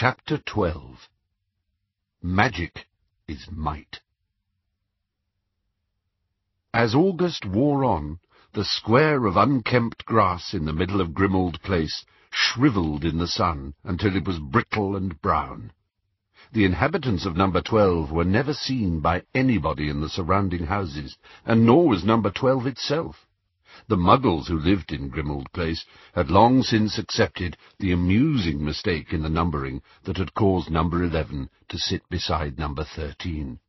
Chapter 12 Magic is Might As August wore on, the square of unkempt grass in the middle of Grimmauld Place shrivelled in the sun until it was brittle and brown. The inhabitants of number twelve were never seen by anybody in the surrounding houses, and nor was number twelve itself. The muggles who lived in Grimmauld Place had long since accepted the amusing mistake in the numbering that had caused number eleven to sit beside number thirteen.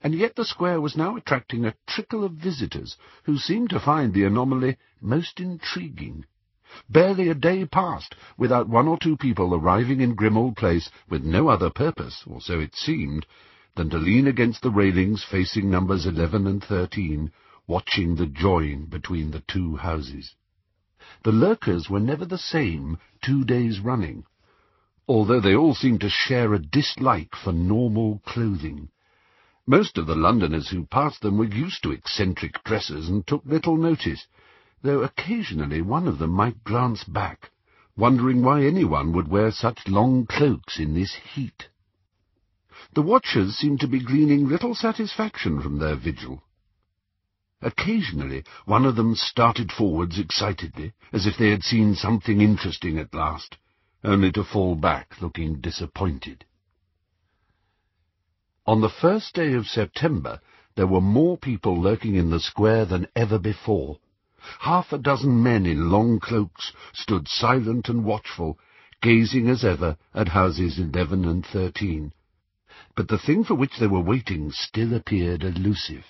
And yet the square was now attracting a trickle of visitors who seemed to find the anomaly most intriguing. Barely a day passed without one or two people arriving in Grimmauld Place with no other purpose, or so it seemed, than to lean against the railings facing numbers eleven and thirteen, watching the join between the two houses. The lurkers were never the same two days running, although they all seemed to share a dislike for normal clothing. Most of the Londoners who passed them were used to eccentric dresses and took little notice, though occasionally one of them might glance back, wondering why anyone would wear such long cloaks in this heat. The watchers seemed to be gleaning little satisfaction from their vigil. Occasionally one of them started forwards excitedly, as if they had seen something interesting at last, only to fall back looking disappointed. On the first day of September there were more people lurking in the square than ever before. Half a dozen men in long cloaks stood silent and watchful, gazing as ever at houses eleven and thirteen. But the thing for which they were waiting still appeared elusive.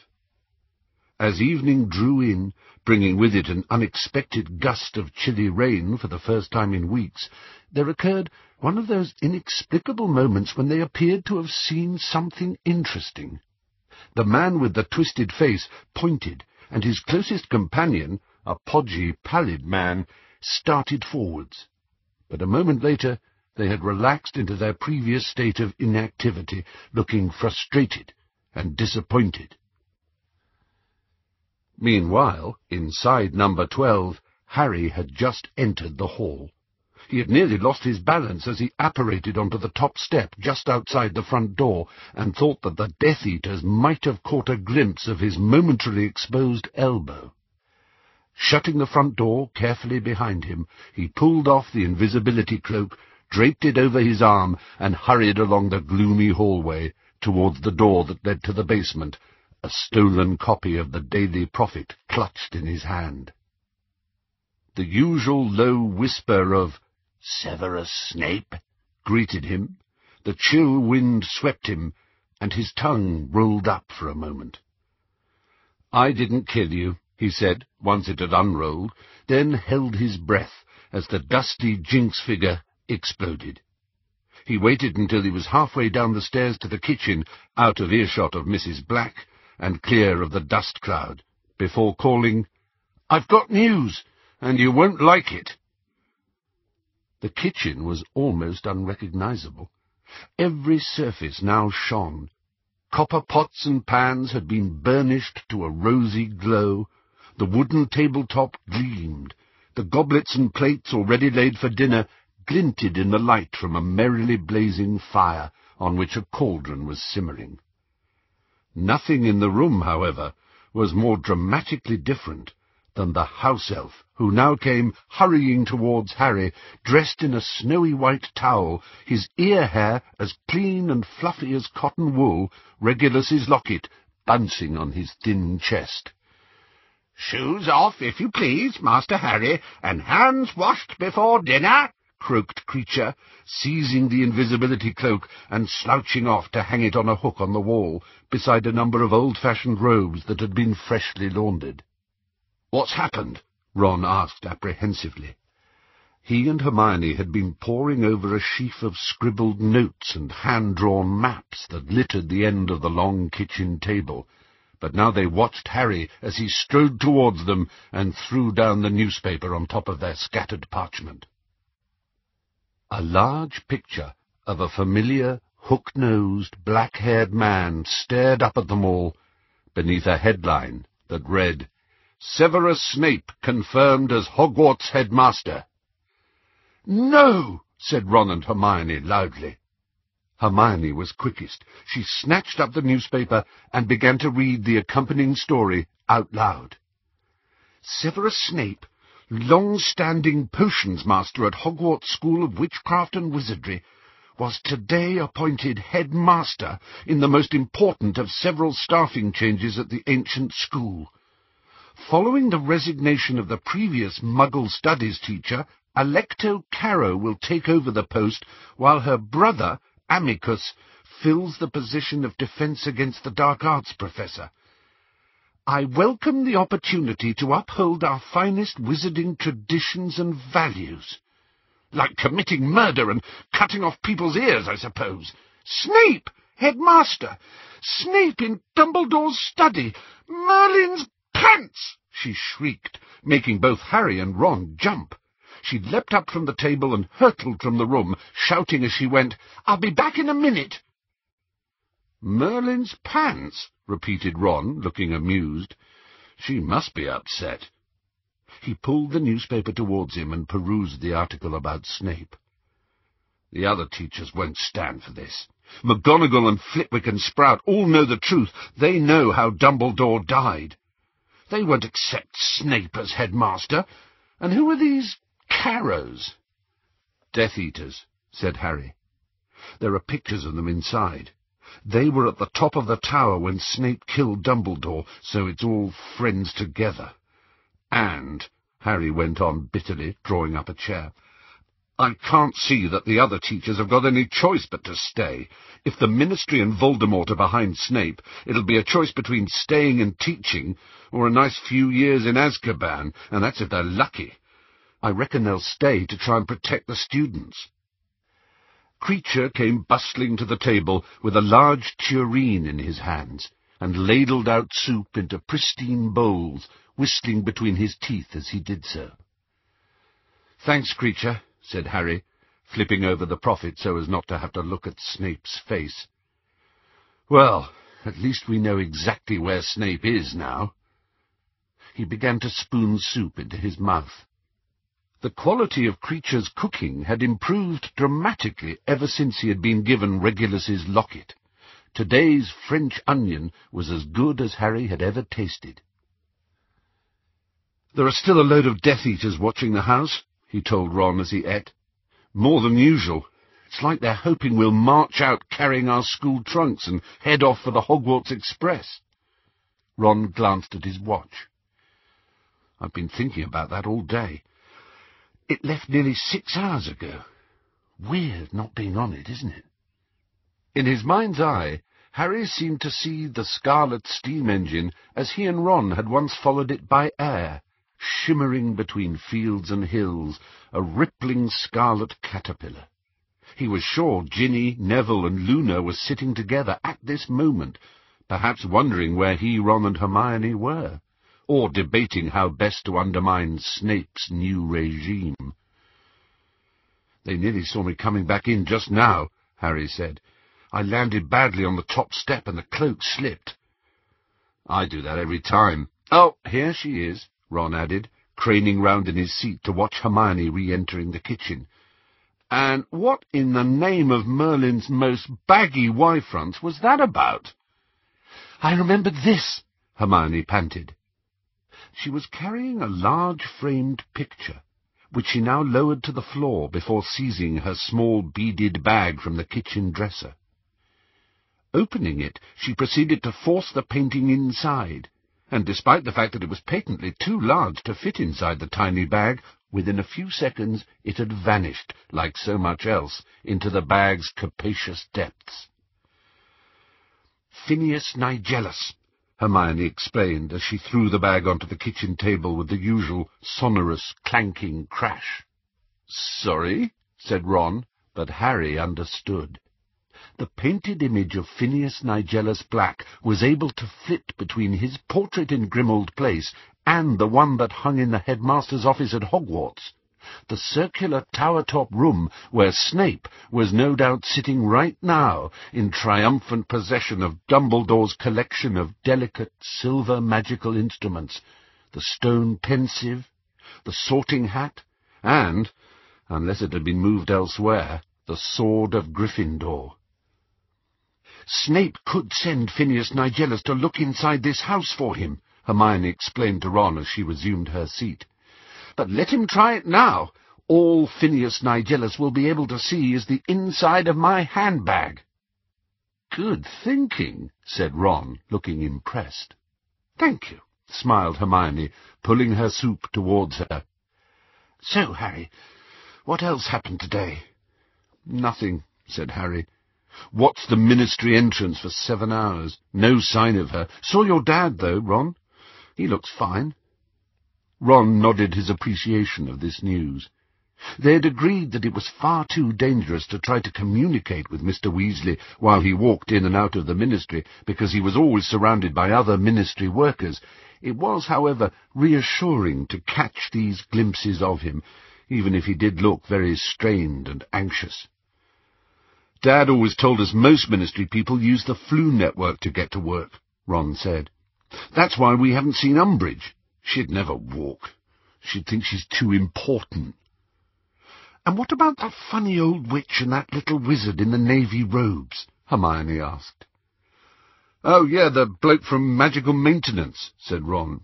As evening drew in, bringing with it an unexpected gust of chilly rain for the first time in weeks, there occurred one of those inexplicable moments when they appeared to have seen something interesting. The man with the twisted face pointed, and his closest companion, a podgy, pallid man, started forwards. But a moment later they had relaxed into their previous state of inactivity, looking frustrated and disappointed. Meanwhile, inside number twelve, Harry had just entered the hall. He had nearly lost his balance as he apparated onto the top step just outside the front door, and thought that the Death Eaters might have caught a glimpse of his momentarily exposed elbow. Shutting the front door carefully behind him, he pulled off the invisibility cloak, draped it over his arm, and hurried along the gloomy hallway towards the door that led to the basement, a stolen copy of the Daily Prophet clutched in his hand. The usual low whisper of Severus Snape greeted him, the chill wind swept him, and his tongue rolled up for a moment. I didn't kill you, he said, once it had unrolled, then held his breath as the dusty Jinx figure exploded. He waited until he was halfway down the stairs to the kitchen, out of earshot of Mrs. Black, and clear of the dust cloud, before calling, I've got news, and you won't like it. The kitchen was almost unrecognizable. Every surface now shone. Copper pots and pans had been burnished to a rosy glow. The wooden tabletop gleamed. The goblets and plates already laid for dinner glinted in the light from a merrily blazing fire on which a cauldron was simmering. Nothing in the room, however, was more dramatically different than the house-elf, who now came hurrying towards Harry, dressed in a snowy white towel, his ear-hair as clean and fluffy as cotton wool, Regulus's locket bouncing on his thin chest. "'Shoes off, if you please, Master Harry, and hands washed before dinner!' Croaked Kreacher, seizing the invisibility cloak and slouching off to hang it on a hook on the wall, beside a number of old-fashioned robes that had been freshly laundered. "'What's happened?' Ron asked apprehensively. He and Hermione had been poring over a sheaf of scribbled notes and hand-drawn maps that littered the end of the long kitchen table, but now they watched Harry as he strode towards them and threw down the newspaper on top of their scattered parchment. A large picture of a familiar, hook-nosed, black-haired man stared up at them all beneath a headline that read, Severus Snape confirmed as Hogwarts headmaster. No! said Ron and Hermione loudly. Hermione was quickest. She snatched up the newspaper and began to read the accompanying story out loud. Severus Snape, long-standing potions master at Hogwarts School of Witchcraft and Wizardry, was today appointed headmaster in the most important of several staffing changes at the ancient school. Following the resignation of the previous Muggle Studies teacher, Alecto Carrow will take over the post, while her brother, Amycus, fills the position of Defence Against the Dark Arts professor. I welcome the opportunity to uphold our finest wizarding traditions and values. Like committing murder and cutting off people's ears, I suppose. Snape, headmaster! Snape in Dumbledore's study! Merlin's pants! she shrieked, making both Harry and Ron jump. She leapt up from the table and hurtled from the room, shouting as she went, I'll be back in a minute. Merlin's pants, repeated Ron, looking amused. She must be upset. He pulled the newspaper towards him and perused the article about Snape. The other teachers won't stand for this. McGonagall and Flitwick and Sprout all know the truth. They know how Dumbledore died. They won't accept Snape as headmaster. And who are these Carrows. Death Eaters, said Harry. There are pictures of them inside. They were at the top of the tower when Snape killed Dumbledore, so it's all friends together. And, Harry went on bitterly, drawing up a chair, I can't see that the other teachers have got any choice but to stay. If the Ministry and Voldemort are behind Snape, it'll be a choice between staying and teaching, or a nice few years in Azkaban, and that's if they're lucky. I reckon they'll stay to try and protect the students. Kreacher came bustling to the table with a large tureen in his hands, and ladled out soup into pristine bowls, whistling between his teeth as he did so. Thanks, Kreacher,' said Harry, flipping over the prophet so as not to have to look at Snape's face. Well, at least we know exactly where Snape is now. He began to spoon soup into his mouth. The quality of Kreacher's cooking had improved dramatically ever since he had been given Regulus's locket. Today's French onion was as good as Harry had ever tasted. There are still a load of Death Eaters watching the house, he told Ron as he ate. More than usual. It's like they're hoping we'll march out carrying our school trunks and head off for the Hogwarts Express. Ron glanced at his watch. I've been thinking about that all day. It left nearly six hours ago. Weird not being on it, isn't it? In his mind's eye, Harry seemed to see the scarlet steam engine as he and Ron had once followed it by air, shimmering between fields and hills, a rippling scarlet caterpillar. He was sure Ginny, Neville, and Luna were sitting together at this moment, perhaps wondering where he, Ron, and Hermione were or debating how best to undermine Snape's new regime. They nearly saw me coming back in just now, Harry said. I landed badly on the top step and the cloak slipped. I do that every time. Oh, here she is, Ron added, craning round in his seat to watch Hermione re-entering the kitchen. And what in the name of Merlin's most baggy Y-fronts was that about? I remembered this, Hermione panted. She was carrying a large-framed picture, which she now lowered to the floor before seizing her small beaded bag from the kitchen dresser. Opening it, she proceeded to force the painting inside, and despite the fact that it was patently too large to fit inside the tiny bag, within a few seconds it had vanished, like so much else, into the bag's capacious depths. Phineas Nigellus, Hermione explained as she threw the bag onto the kitchen table with the usual sonorous, clanking crash. Sorry, said Ron, but Harry understood. The painted image of Phineas Nigellus Black was able to flit between his portrait in Grimmauld Place and the one that hung in the headmaster's office at Hogwarts the circular tower-top room where Snape was no doubt sitting right now in triumphant possession of Dumbledore's collection of delicate silver magical instruments, the stone pensieve, the sorting hat, and, unless it had been moved elsewhere, the sword of Gryffindor. Snape could send Phineas Nigellus to look inside this house for him, Hermione explained to Ron as she resumed her seat. But let him try it now. All Phineas Nigellus will be able to see is the inside of my handbag. Good thinking, said Ron, looking impressed. Thank you, smiled Hermione, pulling her soup towards her. So, Harry, what else happened today? Nothing, said Harry. Watched the ministry entrance for seven hours. No sign of her. Saw your dad, though, Ron. He looks fine. Ron nodded his appreciation of this news. They had agreed that it was far too dangerous to try to communicate with Mr. Weasley while he walked in and out of the ministry, because he was always surrounded by other ministry workers. It was, however, reassuring to catch these glimpses of him, even if he did look very strained and anxious. Dad always told us most ministry people use the Floo network to get to work, Ron said. That's why we haven't seen Umbridge. She'd never walk. She'd think she's too important. And what about that funny old witch and that little wizard in the navy robes? Hermione asked. Oh, yeah, the bloke from Magical Maintenance, said Ron.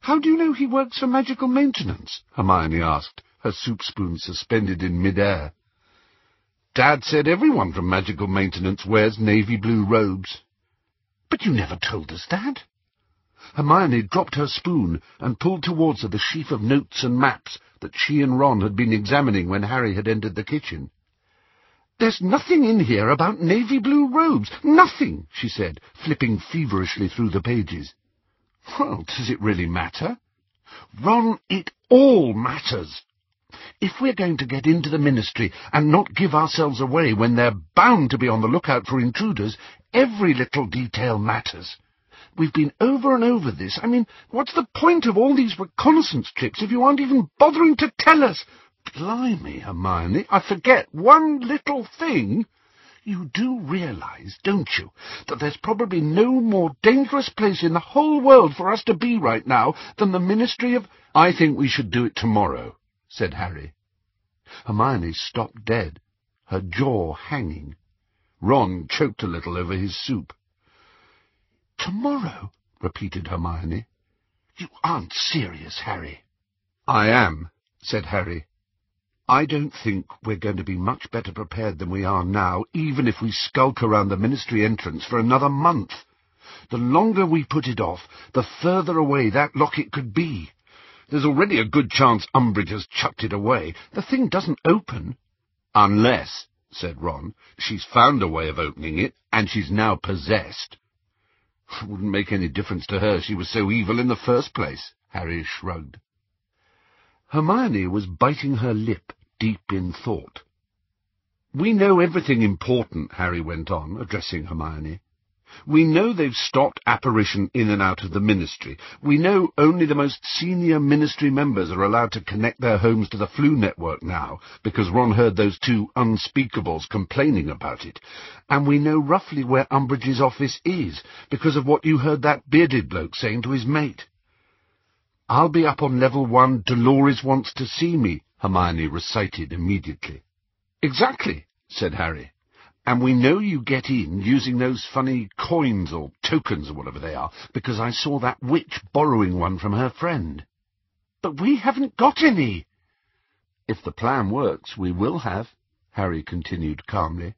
How do you know he works for Magical Maintenance? Hermione asked, her soup spoon suspended in mid-air. Dad said everyone from Magical Maintenance wears navy blue robes. But you never told us that. Hermione dropped her spoon and pulled towards her the sheaf of notes and maps that she and Ron had been examining when Harry had entered the kitchen. There's nothing in here about navy blue robes. Nothing, she said, flipping feverishly through the pages. Well, does it really matter? Ron, it all matters. If we're going to get into the ministry and not give ourselves away when they're bound to be on the lookout for intruders, every little detail matters. We've been over and over this. I mean, what's the point of all these reconnaissance trips if you aren't even bothering to tell us? Blimey, Hermione, I forget one little thing. You do realize, don't you, that there's probably no more dangerous place in the whole world for us to be right now than the Ministry of... I think we should do it tomorrow, said Harry. Hermione stopped dead, her jaw hanging. Ron choked a little over his soup. Tomorrow? repeated Hermione. You aren't serious, Harry. I am, said Harry. I don't think we're going to be much better prepared than we are now, even if we skulk around the ministry entrance for another month. The longer we put it off, the further away that locket could be. There's already a good chance Umbridge has chucked it away. The thing doesn't open. Unless, said Ron, she's found a way of opening it, and she's now possessed. Wouldn't make any difference to her, she was so evil in the first place, Harry shrugged. Hermione was biting her lip, deep in thought. We know everything important, Harry went on, addressing Hermione. We know they've stopped apparition in and out of the ministry. We know only the most senior ministry members are allowed to connect their homes to the Floo network now, because Ron heard those two unspeakables complaining about it. And we know roughly where Umbridge's office is, because of what you heard that bearded bloke saying to his mate. I'll be up on level one, Dolores wants to see me, Hermione recited immediately. Exactly, said Harry. And we know you get in using those funny coins or tokens or whatever they are, because I saw that witch borrowing one from her friend. But we haven't got any. If the plan works, we will have, Harry continued calmly.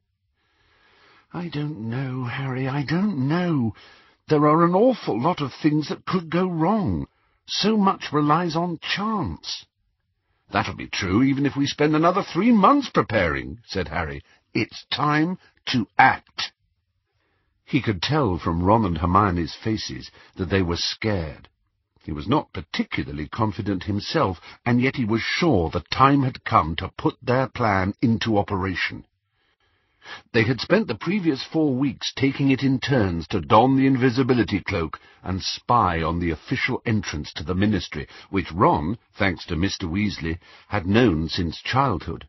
I don't know, Harry, I don't know. There are an awful lot of things that could go wrong. So much relies on chance. That'll be true even if we spend another three months preparing, said Harry. It's time to act. He could tell from Ron and Hermione's faces that they were scared. He was not particularly confident himself, and yet he was sure the time had come to put their plan into operation. They had spent the previous four weeks taking it in turns to don the invisibility cloak and spy on the official entrance to the ministry, which Ron, thanks to Mr. Weasley, had known since childhood.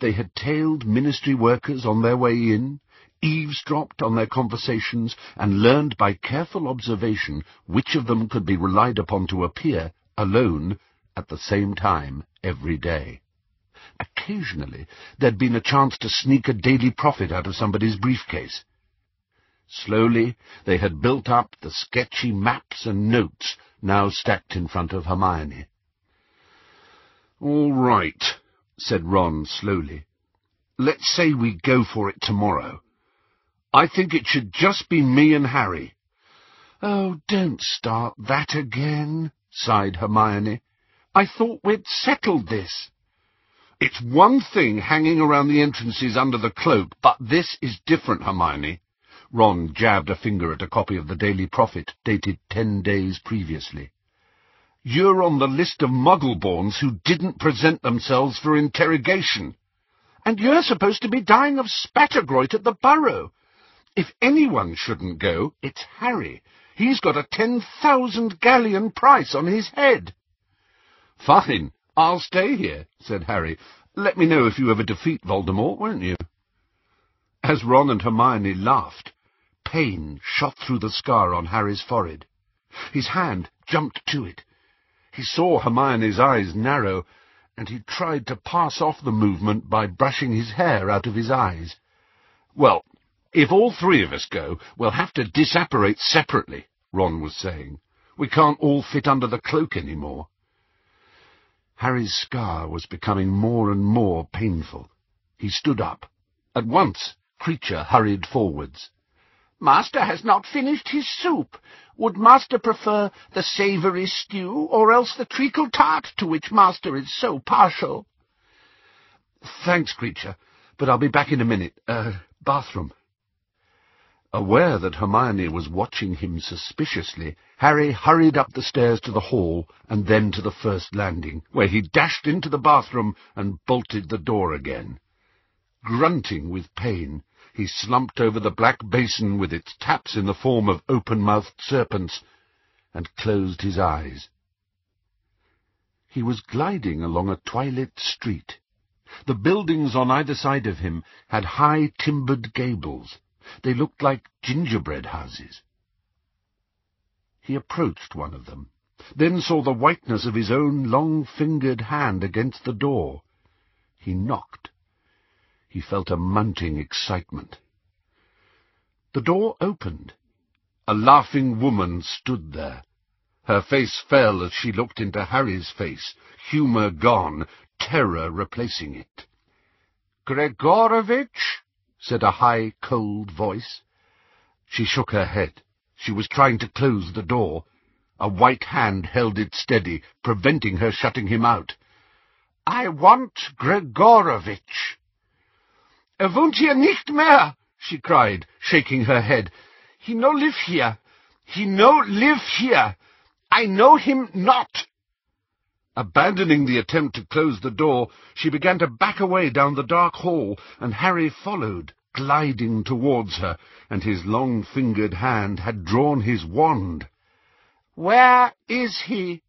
They had tailed ministry workers on their way in, eavesdropped on their conversations, and learned by careful observation which of them could be relied upon to appear, alone, at the same time every day. Occasionally, there'd been a chance to sneak a Daily Prophet out of somebody's briefcase. Slowly, they had built up the sketchy maps and notes now stacked in front of Hermione. All right, said Ron slowly. Let's say we go for it tomorrow. I think it should just be me and Harry. Oh, don't start that again, sighed Hermione. I thought we'd settled this. It's one thing hanging around the entrances under the cloak, but this is different, Hermione. Ron jabbed a finger at a copy of the Daily Prophet, dated ten days previously. You're on the list of Muggleborns who didn't present themselves for interrogation. And you're supposed to be dying of spattergroit at the Burrow. If anyone shouldn't go, it's Harry. He's got a ten thousand galleon price on his head. Fine, I'll stay here, said Harry. Let me know if you ever defeat Voldemort, won't you? As Ron and Hermione laughed, pain shot through the scar on Harry's forehead. His hand jumped to it. He saw Hermione's eyes narrow, and he tried to pass off the movement by brushing his hair out of his eyes. Well, if all three of us go, we'll have to disapparate separately, Ron was saying. We can't all fit under the cloak any more. Harry's scar was becoming more and more painful. He stood up. At once, Kreacher hurried forwards. Master has not finished his soup. Would Master prefer the savoury stew, or else the treacle tart, to which Master is so partial? Thanks, Kreacher, but I'll be back in a minute. Uh, bathroom. Aware that Hermione was watching him suspiciously, Harry hurried up the stairs to the hall and then to the first landing, where he dashed into the bathroom and bolted the door again. Grunting with pain, he slumped over the black basin with its taps in the form of open-mouthed serpents, and closed his eyes. He was gliding along a twilit street. The buildings on either side of him had high timbered gables. They looked like gingerbread houses. He approached one of them, then saw the whiteness of his own long-fingered hand against the door. He knocked. He felt a mounting excitement. The door opened. A laughing woman stood there. Her face fell as she looked into Harry's face, humour gone, terror replacing it. Gregorovitch? said a high, cold voice. She shook her head. She was trying to close the door. A white hand held it steady, preventing her shutting him out. I want Gregorovitch. Er wohnt hier nicht mehr, she cried, shaking her head. He no live here. He no live here. I know him not. Abandoning the attempt to close the door, she began to back away down the dark hall, and Harry followed, gliding towards her, and his long-fingered hand had drawn his wand. Where is he?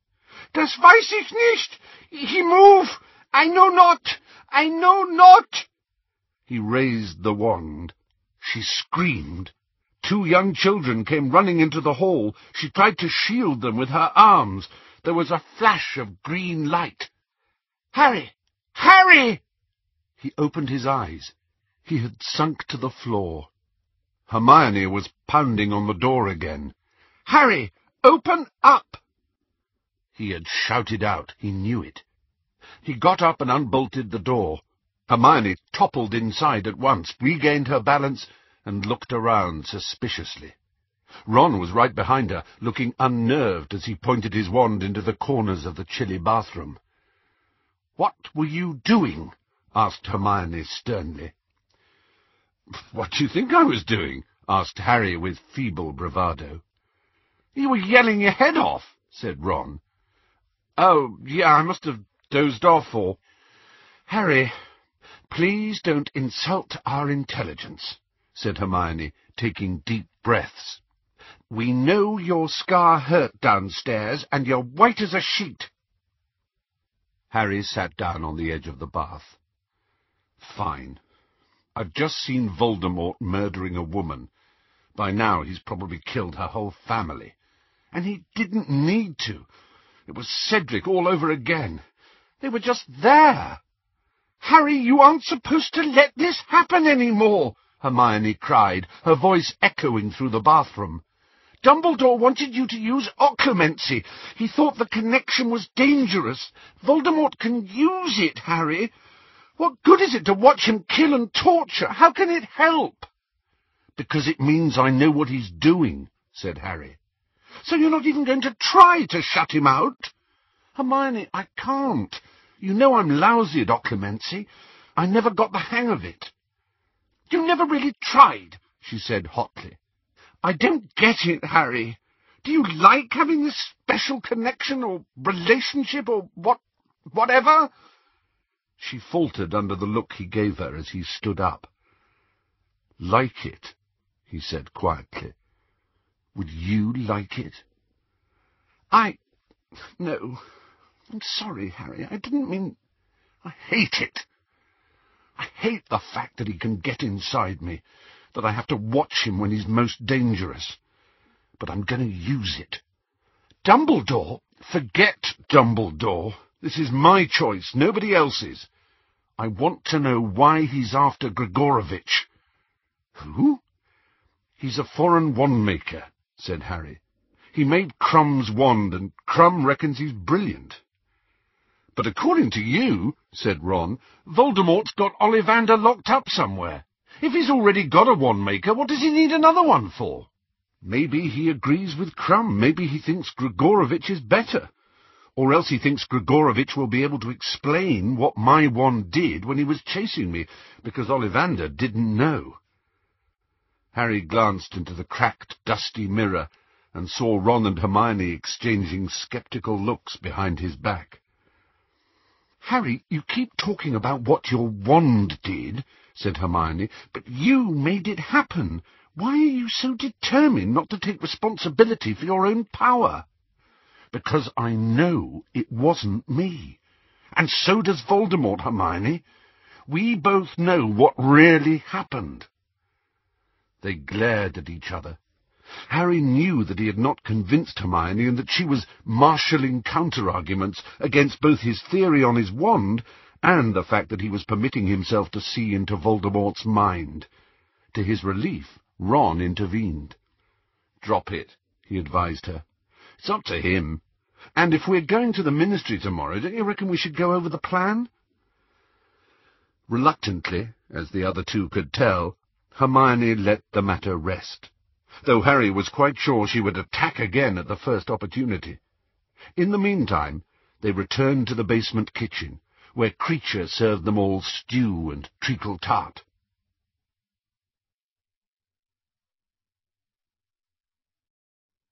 Das weiß ich nicht. He move. I know not. I know not. He raised the wand. She screamed. Two young children came running into the hall. She tried to shield them with her arms. There was a flash of green light. Harry! Harry! He opened his eyes. He had sunk to the floor. Hermione was pounding on the door again. Harry! Open up! He had shouted out. He knew it. He got up and unbolted the door. Hermione toppled inside at once, regained her balance, and looked around suspiciously. Ron was right behind her, looking unnerved as he pointed his wand into the corners of the chilly bathroom. "'What were you doing?' asked Hermione sternly. "'What do you think I was doing?' asked Harry with feeble bravado. "'You were yelling your head off,' said Ron. "'Oh, yeah, I must have dozed off, or—' "'Harry, Please don't insult our intelligence, said Hermione, taking deep breaths. We know your scar hurt downstairs, and you're white as a sheet. Harry sat down on the edge of the bath. Fine. I've just seen Voldemort murdering a woman. By now he's probably killed her whole family. And he didn't need to. It was Cedric all over again. They were just there. Harry, you aren't supposed to let this happen any more, Hermione cried, her voice echoing through the bathroom. Dumbledore wanted you to use occlumency. He thought the connection was dangerous. Voldemort can use it, Harry. What good is it to watch him kill and torture? How can it help? Because it means I know what he's doing, said Harry. So you're not even going to try to shut him out? Hermione, I can't. You know I'm lousy at occlumency. I never got the hang of it. You never really tried, she said hotly. I don't get it, Harry. Do you like having this special connection or relationship or what, whatever? She faltered under the look he gave her as he stood up. Like it, he said quietly. Would you like it? I... no. I'm sorry, Harry. I didn't mean... I hate it. I hate the fact that he can get inside me, that I have to watch him when he's most dangerous. But I'm going to use it. Dumbledore? Forget Dumbledore. This is my choice, nobody else's. I want to know why he's after Gregorovitch. Who? He's a foreign wand-maker, said Harry. He made Krum's wand, and Krum reckons he's brilliant. But according to you, said Ron, Voldemort's got Ollivander locked up somewhere. If he's already got a wand-maker, what does he need another one for? Maybe he agrees with Krum. Maybe he thinks Gregorovitch is better. Or else he thinks Gregorovitch will be able to explain what my wand did when he was chasing me, because Ollivander didn't know. Harry glanced into the cracked, dusty mirror and saw Ron and Hermione exchanging sceptical looks behind his back. Harry, you keep talking about what your wand did, said Hermione, but you made it happen. Why are you so determined not to take responsibility for your own power? Because I know it wasn't me. And so does Voldemort, Hermione. We both know what really happened. They glared at each other. Harry knew that he had not convinced Hermione and that she was marshalling counter-arguments against both his theory on his wand and the fact that he was permitting himself to see into Voldemort's mind. To his relief, Ron intervened. Drop it, he advised her. It's up to him. And if we're going to the Ministry tomorrow, don't you reckon we should go over the plan? Reluctantly, as the other two could tell, Hermione let the matter rest though Harry was quite sure she would attack again at the first opportunity. In the meantime, they returned to the basement kitchen, where Kreacher served them all stew and treacle tart.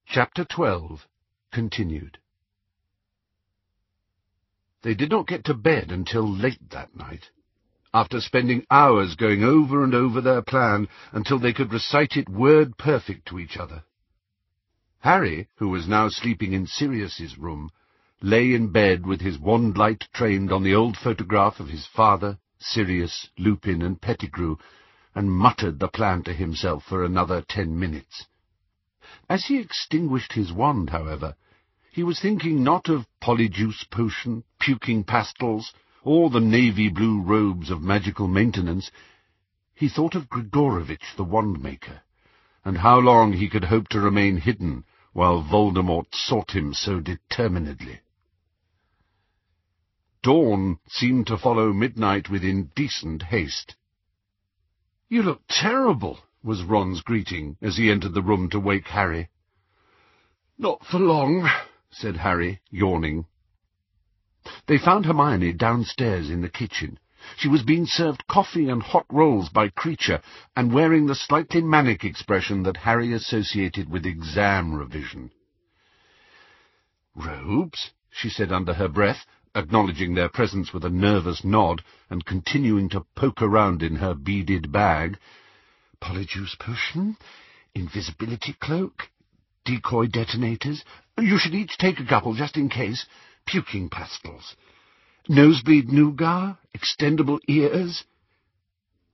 Chapter 12 Continued They did not get to bed until late that night after spending hours going over and over their plan until they could recite it word perfect to each other. Harry, who was now sleeping in Sirius's room, lay in bed with his wand light trained on the old photograph of his father, Sirius, Lupin, and Pettigrew, and muttered the plan to himself for another ten minutes. As he extinguished his wand, however, he was thinking not of polyjuice potion, puking pastilles, or the navy blue robes of magical maintenance, he thought of Gregorovitch the Wandmaker, and how long he could hope to remain hidden while Voldemort sought him so determinedly. Dawn seemed to follow midnight with indecent haste. "'You look terrible,' was Ron's greeting as he entered the room to wake Harry. "'Not for long,' said Harry, yawning. They found Hermione downstairs in the kitchen. She was being served coffee and hot rolls by Kreacher, and wearing the slightly manic expression that Harry associated with exam revision. "'Robes?' she said under her breath, acknowledging their presence with a nervous nod, and continuing to poke around in her beaded bag. "'Polyjuice potion? Invisibility cloak? Decoy detonators? You should each take a couple, just in case puking pastilles, nosebleed nougat, extendable ears.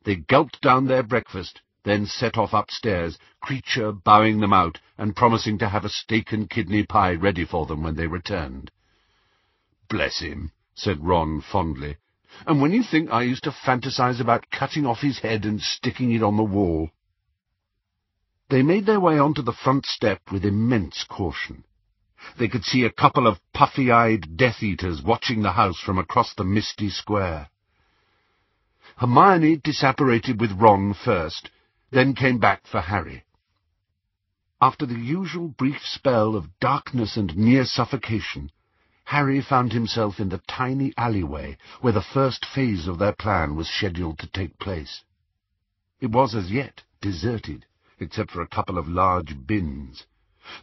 They gulped down their breakfast, then set off upstairs, Kreacher bowing them out and promising to have a steak and kidney pie ready for them when they returned. Bless him, said Ron fondly. And when you think I used to fantasize about cutting off his head and sticking it on the wall. They made their way onto the front step with immense caution. They could see a couple of puffy-eyed Death-Eaters watching the house from across the misty square. Hermione disapparated with Ron first, then came back for Harry. After the usual brief spell of darkness and near suffocation, Harry found himself in the tiny alleyway where the first phase of their plan was scheduled to take place. It was as yet deserted, except for a couple of large bins.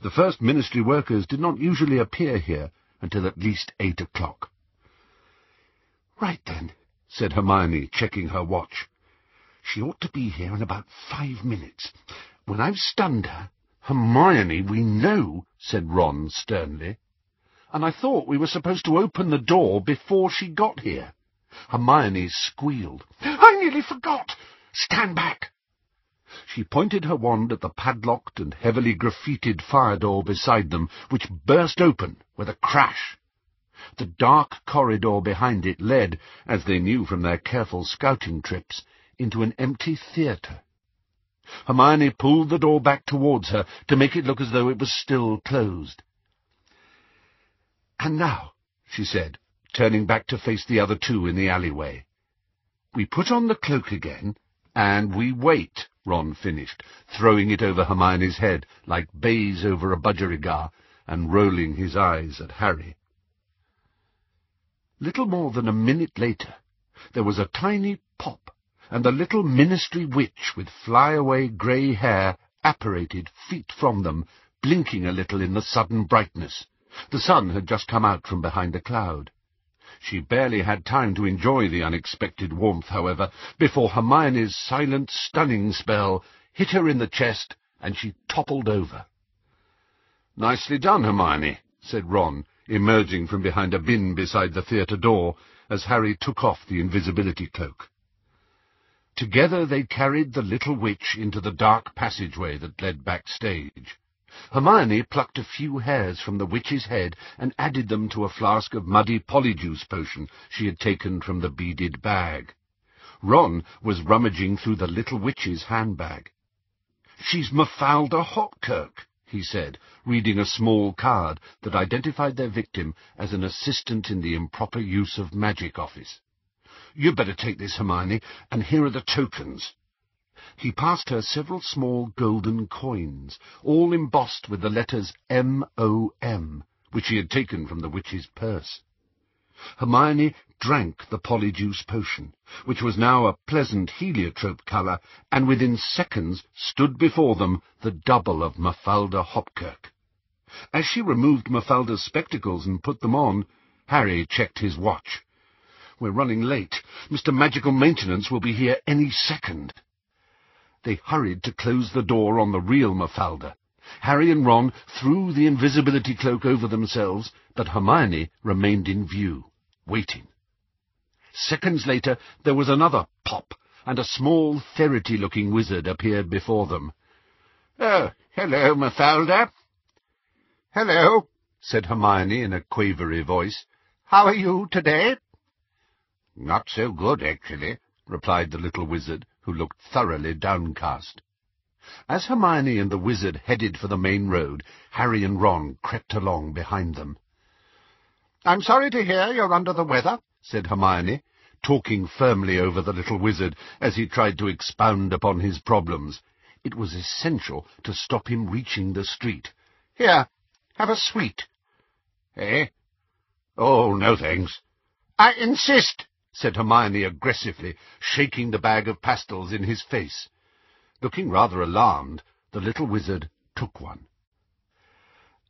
The first ministry workers did not usually appear here until at least eight o'clock. Right then, said Hermione, checking her watch. She ought to be here in about five minutes. When I've stunned her... Hermione, we know, said Ron sternly and I thought we were supposed to open the door before she got here. Hermione squealed. I nearly forgot! Stand back! She pointed her wand at the padlocked and heavily graffitied fire door beside them, which burst open with a crash. The dark corridor behind it led, as they knew from their careful scouting trips, into an empty theatre. Hermione pulled the door back towards her to make it look as though it was still closed. And now, she said, turning back to face the other two in the alleyway. We put on the cloak again, and we wait, Ron finished, throwing it over Hermione's head like baize over a budgerigar, and rolling his eyes at Harry. Little more than a minute later, there was a tiny pop, and the little ministry witch with flyaway grey hair apparated feet from them, blinking a little in the sudden brightness. The sun had just come out from behind a cloud. She barely had time to enjoy the unexpected warmth, however, before Hermione's silent, stunning spell hit her in the chest, and she toppled over. Nicely done, Hermione, said Ron, emerging from behind a bin beside the theatre door, as Harry took off the invisibility cloak. Together they carried the little witch into the dark passageway that led backstage. Hermione plucked a few hairs from the witch's head and added them to a flask of muddy polyjuice potion she had taken from the beaded bag. Ron was rummaging through the little witch's handbag. "'She's Mafalda Hopkirk,' he said, reading a small card that identified their victim as an assistant in the improper use of magic office. "'You'd better take this, Hermione, and here are the tokens. He passed her several small golden coins, all embossed with the letters M-O-M, which he had taken from the witch's purse. Hermione drank the polyjuice potion, which was now a pleasant heliotrope colour, and within seconds stood before them the double of Mafalda Hopkirk. As she removed Mafalda's spectacles and put them on, Harry checked his watch. We're running late. Mr. Magical Maintenance will be here any second. They hurried to close the door on the real Mafalda. Harry and Ron threw the invisibility cloak over themselves, but Hermione remained in view, waiting. Seconds later there was another pop, and a small, ferrety-looking wizard appeared before them. "Oh, hello, Mafalda." "Hello," said Hermione in a quavery voice. "How are you today?" "Not so good, actually," replied the little wizard, who looked thoroughly downcast. As Hermione and the wizard headed for the main road, Harry and Ron crept along behind them. "I'm sorry to hear you're under the weather," said Hermione, talking firmly over the little wizard as he tried to expound upon his problems. It was essential to stop him reaching the street. "Here, have a sweet." "Eh? Oh, no thanks." "I insist said Hermione aggressively, shaking the bag of pastilles in his face. Looking rather alarmed, the little wizard took one.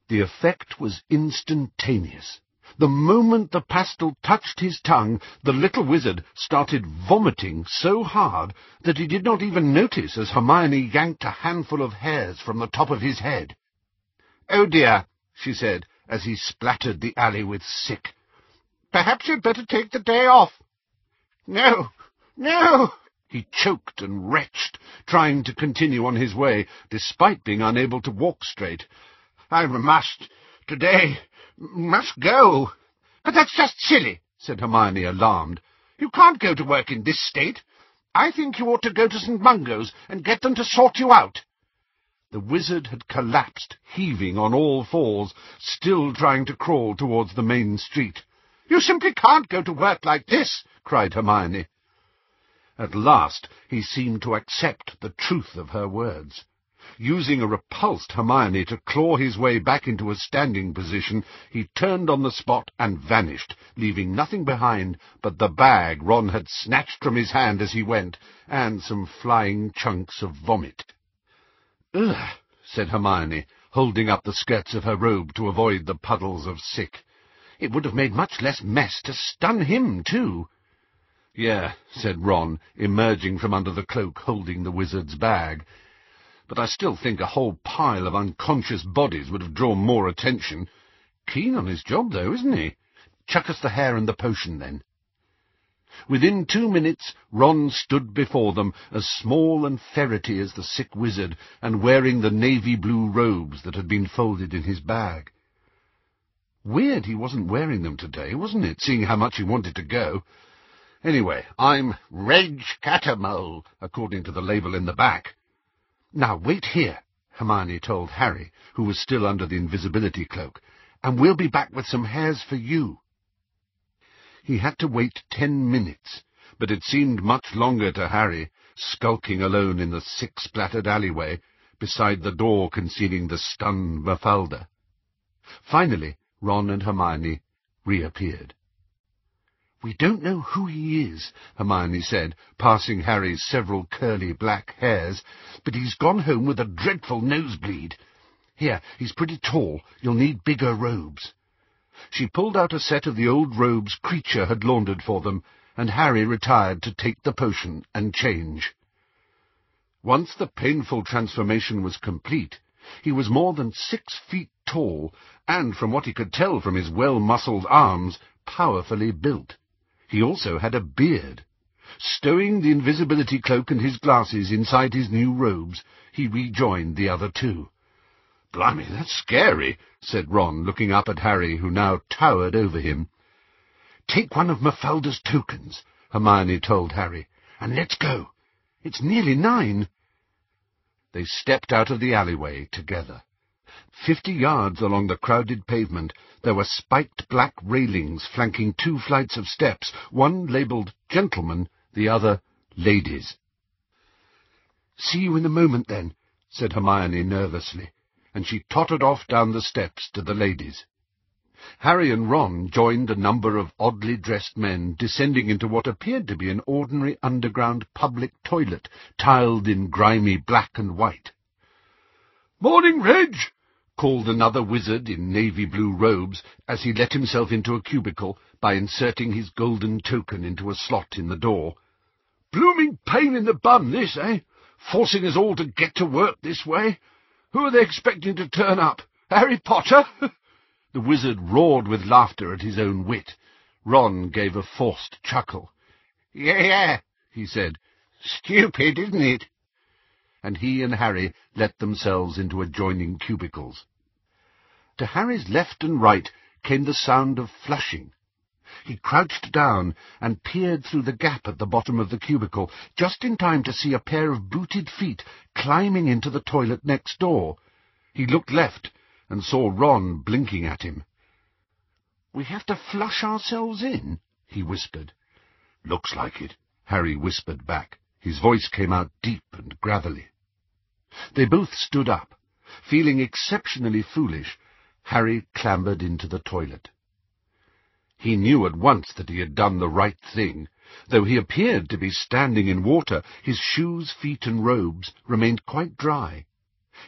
The effect was instantaneous. The moment the pastille touched his tongue, the little wizard started vomiting so hard that he did not even notice as Hermione yanked a handful of hairs from the top of his head. "Oh dear," she said, as he splattered the alley with sick. "Perhaps you'd better take the day off. No, no! He choked and retched, trying to continue on his way, despite being unable to walk straight. I must, today, must go. But that's just silly, said Hermione, alarmed. You can't go to work in this state. I think you ought to go to St. Mungo's and get them to sort you out. The wizard had collapsed, heaving on all fours, still trying to crawl towards the main street. You simply can't go to work like this, cried Hermione. At last he seemed to accept the truth of her words. Using a repulsed Hermione to claw his way back into a standing position, he turned on the spot and vanished, leaving nothing behind but the bag Ron had snatched from his hand as he went, and some flying chunks of vomit. Ugh, said Hermione, holding up the skirts of her robe to avoid the puddles of sick. It would have made much less mess to stun him, too. Yeah, said Ron, emerging from under the cloak holding the wizard's bag. But I still think a whole pile of unconscious bodies would have drawn more attention. Keen on his job, though, isn't he? Chuck us the hair and the potion, then. Within two minutes Ron stood before them, as small and ferrety as the sick wizard, and wearing the navy-blue robes that had been folded in his bag. Weird he wasn't wearing them today, wasn't it, seeing how much he wanted to go? Anyway, I'm Reg Cattermole, according to the label in the back. Now, wait here, Hermione told Harry, who was still under the invisibility cloak, and we'll be back with some hairs for you. He had to wait ten minutes, but it seemed much longer to Harry, skulking alone in the six-splattered alleyway, beside the door concealing the stunned Mafalda. Finally, Ron and Hermione reappeared. We don't know who he is, Hermione said, passing Harry's several curly black hairs, but he's gone home with a dreadful nosebleed. Here, he's pretty tall. You'll need bigger robes. She pulled out a set of the old robes Kreacher had laundered for them, and Harry retired to take the potion and change. Once the painful transformation was complete, he was more than six feet tall, and, from what he could tell from his well-muscled arms, powerfully built. He also had a beard. Stowing the invisibility cloak and his glasses inside his new robes, he rejoined the other two. Blimey, that's scary, said Ron, looking up at Harry, who now towered over him. Take one of Mafalda's tokens, Hermione told Harry, and let's go. It's nearly nine. They stepped out of the alleyway together. Fifty yards along the crowded pavement, there were spiked black railings flanking two flights of steps, one labelled Gentlemen, the other Ladies. See you in a moment, then, said Hermione nervously, and she tottered off down the steps to the ladies. Harry and Ron joined a number of oddly dressed men descending into what appeared to be an ordinary underground public toilet, tiled in grimy black and white. "'Morning, Reg!' called another wizard in navy-blue robes as he let himself into a cubicle by inserting his golden token into a slot in the door. Blooming pain in the bum, this, eh? Forcing us all to get to work this way. Who are they expecting to turn up? Harry Potter? the wizard roared with laughter at his own wit. Ron gave a forced chuckle. Yeah, yeah, he said. Stupid, isn't it? And he and Harry let themselves into adjoining cubicles. To Harry's left and right came the sound of flushing. He crouched down and peered through the gap at the bottom of the cubicle, just in time to see a pair of booted feet climbing into the toilet next door. He looked left and saw Ron blinking at him. "We have to flush ourselves in?" he whispered. "Looks like it," Harry whispered back. His voice came out deep and gravelly. They both stood up. Feeling exceptionally foolish, Harry clambered into the toilet. He knew at once that he had done the right thing. Though he appeared to be standing in water, his shoes, feet, and robes remained quite dry.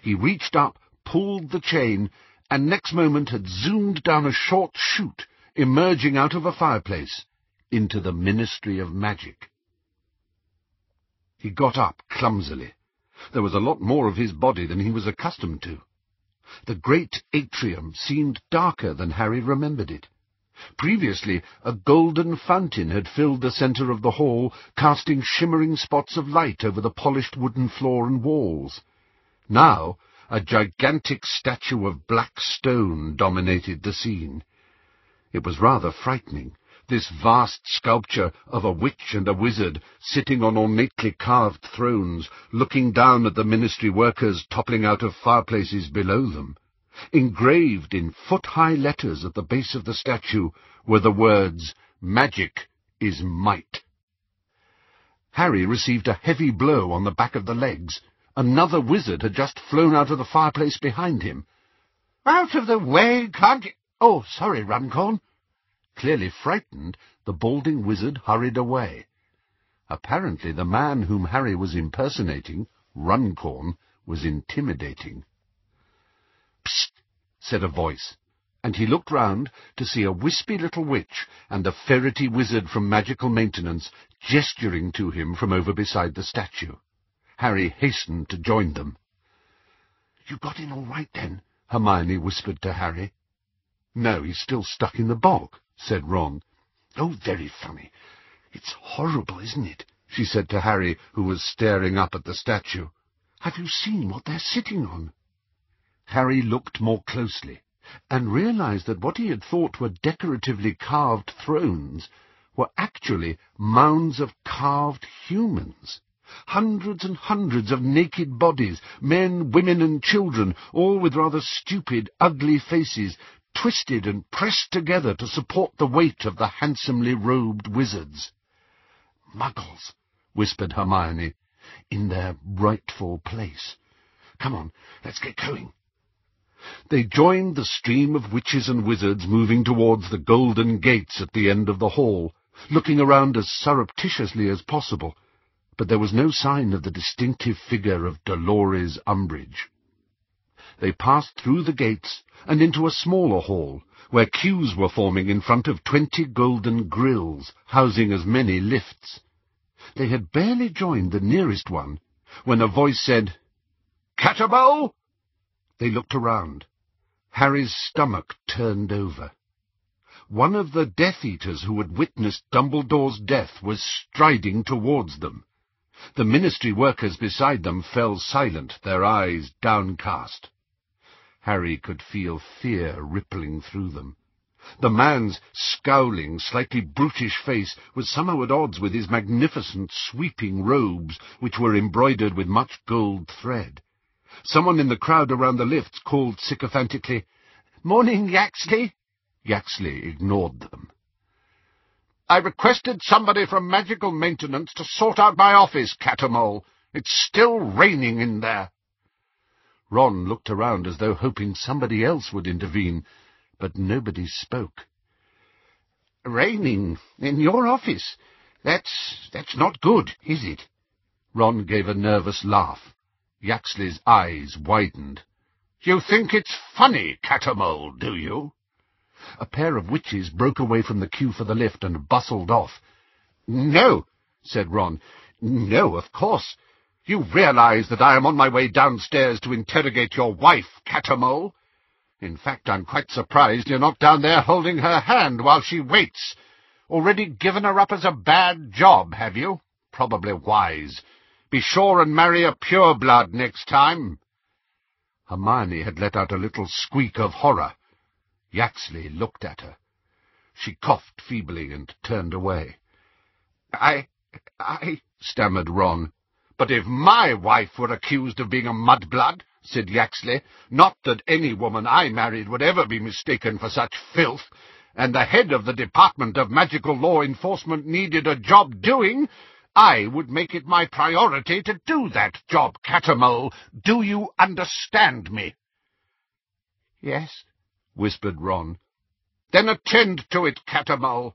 He reached up, pulled the chain, and next moment had zoomed down a short chute, emerging out of a fireplace, into the Ministry of Magic. He got up clumsily. There was a lot more of his body than he was accustomed to. The great atrium seemed darker than Harry remembered it. Previously, a golden fountain had filled the centre of the hall, casting shimmering spots of light over the polished wooden floor and walls. Now, a gigantic statue of black stone dominated the scene. It was rather frightening, this vast sculpture of a witch and a wizard sitting on ornately carved thrones, looking down at the ministry workers toppling out of fireplaces below them. Engraved in foot-high letters at the base of the statue were the words, Magic is might. Harry received a heavy blow on the back of the legs. Another wizard had just flown out of the fireplace behind him. Out of the way, can't you? Oh, sorry, Runcorn. Clearly frightened, the balding wizard hurried away. Apparently the man whom Harry was impersonating, Runcorn, was intimidating. Psst! said a voice, and he looked round to see a wispy little witch and a ferrety wizard from magical maintenance gesturing to him from over beside the statue. Harry hastened to join them. You got in all right, then? Hermione whispered to Harry. No, he's still stuck in the bog, said Ron. Oh, very funny. It's horrible, isn't it? she said to Harry, who was staring up at the statue. Have you seen what they're sitting on? Harry looked more closely, and realized that what he had thought were decoratively carved thrones were actually mounds of carved humans. Hundreds and hundreds of naked bodies, men, women, and children, all with rather stupid, ugly faces, twisted and pressed together to support the weight of the handsomely robed wizards. Muggles, whispered Hermione, in their rightful place. Come on, let's get going. They joined the stream of witches and wizards moving towards the golden gates at the end of the hall, looking around as surreptitiously as possible, but there was no sign of the distinctive figure of Dolores Umbridge. They passed through the gates and into a smaller hall, where queues were forming in front of twenty golden grills, housing as many lifts. They had barely joined the nearest one, when a voice said, Cattermole! They looked around. Harry's stomach turned over. One of the Death Eaters who had witnessed Dumbledore's death was striding towards them. The ministry workers beside them fell silent, their eyes downcast. Harry could feel fear rippling through them. The man's scowling, slightly brutish face was somehow at odds with his magnificent, sweeping robes, which were embroidered with much gold thread. Someone in the crowd around the lifts called sycophantically, Morning, Yaxley. Yaxley ignored them. I requested somebody from Magical Maintenance to sort out my office, Cattermole. It's still raining in there. Ron looked around as though hoping somebody else would intervene, but nobody spoke. Raining in your office? That's, that's not good, is it? Ron gave a nervous laugh. Yaxley's eyes widened. You think it's funny, Cattermole, do you? A pair of witches broke away from the queue for the lift and bustled off. No, said Ron. No, of course. You realize that I am on my way downstairs to interrogate your wife, Cattermole. In fact, I'm quite surprised you're not down there holding her hand while she waits. Already given her up as a bad job, have you? Probably wise. Be sure and marry a pure blood next time. Hermione had let out a little squeak of horror. Yaxley looked at her. She coughed feebly and turned away. I... I... stammered Ron. But if my wife were accused of being a mudblood, said Yaxley, not that any woman I married would ever be mistaken for such filth, and the head of the Department of Magical Law Enforcement needed a job doing, I would make it my priority to do that job, Cattermole. Do you understand me? Yes, whispered Ron. Then attend to it, Cattermole.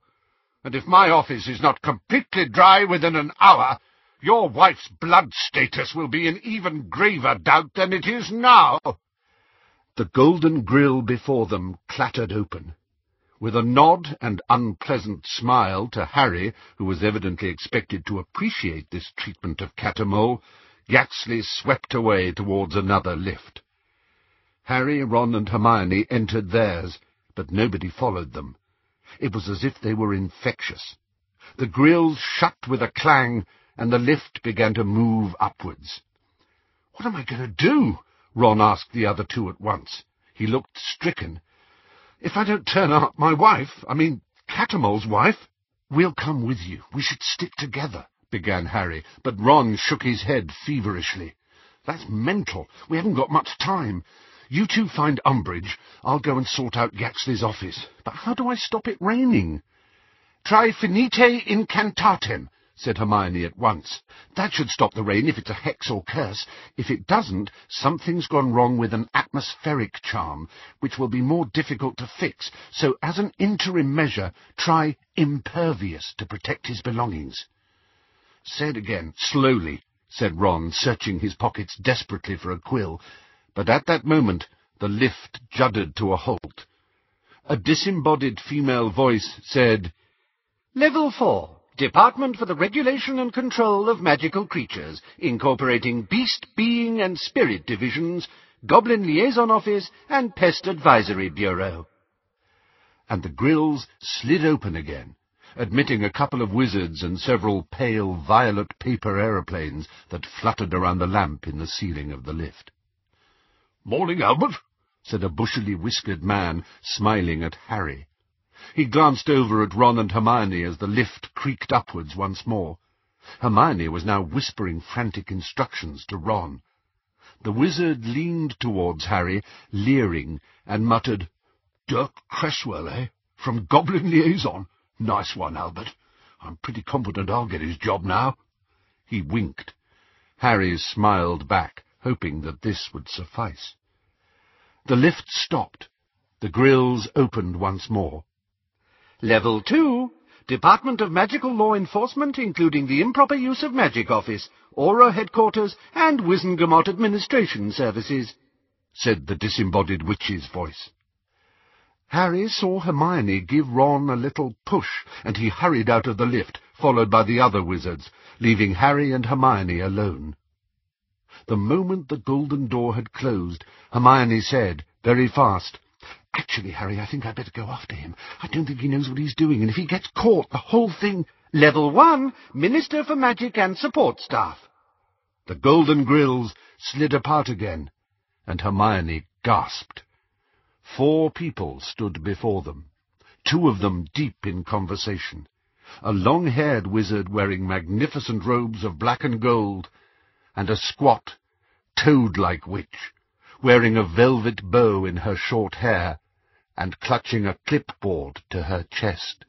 And if my office is not completely dry within an hour, your wife's blood status will be in even graver doubt than it is now. The golden grill before them clattered open. With a nod and unpleasant smile to Harry, who was evidently expected to appreciate this treatment of Cattermole, Yaxley swept away towards another lift. Harry, Ron, and Hermione entered theirs, but nobody followed them. It was as if they were infectious. The grills shut with a clang, and the lift began to move upwards. What am I going to do? Ron asked the other two at once. He looked stricken. If I don't turn up, my wife, I mean, Cattermole's wife... We'll come with you. We should stick together, began Harry, but Ron shook his head feverishly. That's mental. We haven't got much time. You two find Umbridge. I'll go and sort out Yaxley's office. But how do I stop it raining? Try finite incantatem, said Hermione at once. That should stop the rain if it's a hex or curse. If it doesn't, something's gone wrong with an atmospheric charm, which will be more difficult to fix. So as an interim measure, try Impervius to protect his belongings. Say it again, slowly, said Ron, searching his pockets desperately for a quill. But at that moment the lift juddered to a halt. A disembodied female voice said, Level 4. Department for the Regulation and Control of Magical Creatures, incorporating Beast, Being and Spirit Divisions, Goblin Liaison Office, and Pest Advisory Bureau. And the grills slid open again, admitting a couple of wizards and several pale violet paper aeroplanes that fluttered around the lamp in the ceiling of the lift. Morning, Albert, said a bushily whiskered man, smiling at Harry. He glanced over at Ron and Hermione as the lift creaked upwards once more. Hermione was now whispering frantic instructions to Ron. The wizard leaned towards Harry, leering, and muttered, Dirk Cresswell, eh? From Goblin Liaison. Nice one, Albert. I'm pretty confident I'll get his job now. He winked. Harry smiled back, hoping that this would suffice. The lift stopped. The grills opened once more. Level 2. Department of Magical Law Enforcement, including the Improper Use of Magic Office, Auror Headquarters, and Wizengamot Administration Services, said the disembodied witch's voice. Harry saw Hermione give Ron a little push, and he hurried out of the lift, followed by the other wizards, leaving Harry and Hermione alone. The moment the golden door had closed, Hermione said, very fast, Actually, Harry, I think I'd better go after him. I don't think he knows what he's doing, and if he gets caught, the whole thing... Level 1, Minister for Magic and Support Staff. The golden grills slid apart again, and Hermione gasped. Four people stood before them, two of them deep in conversation. A long-haired wizard wearing magnificent robes of black and gold, and a squat, toad-like witch, wearing a velvet bow in her short hair and clutching a clipboard to her chest.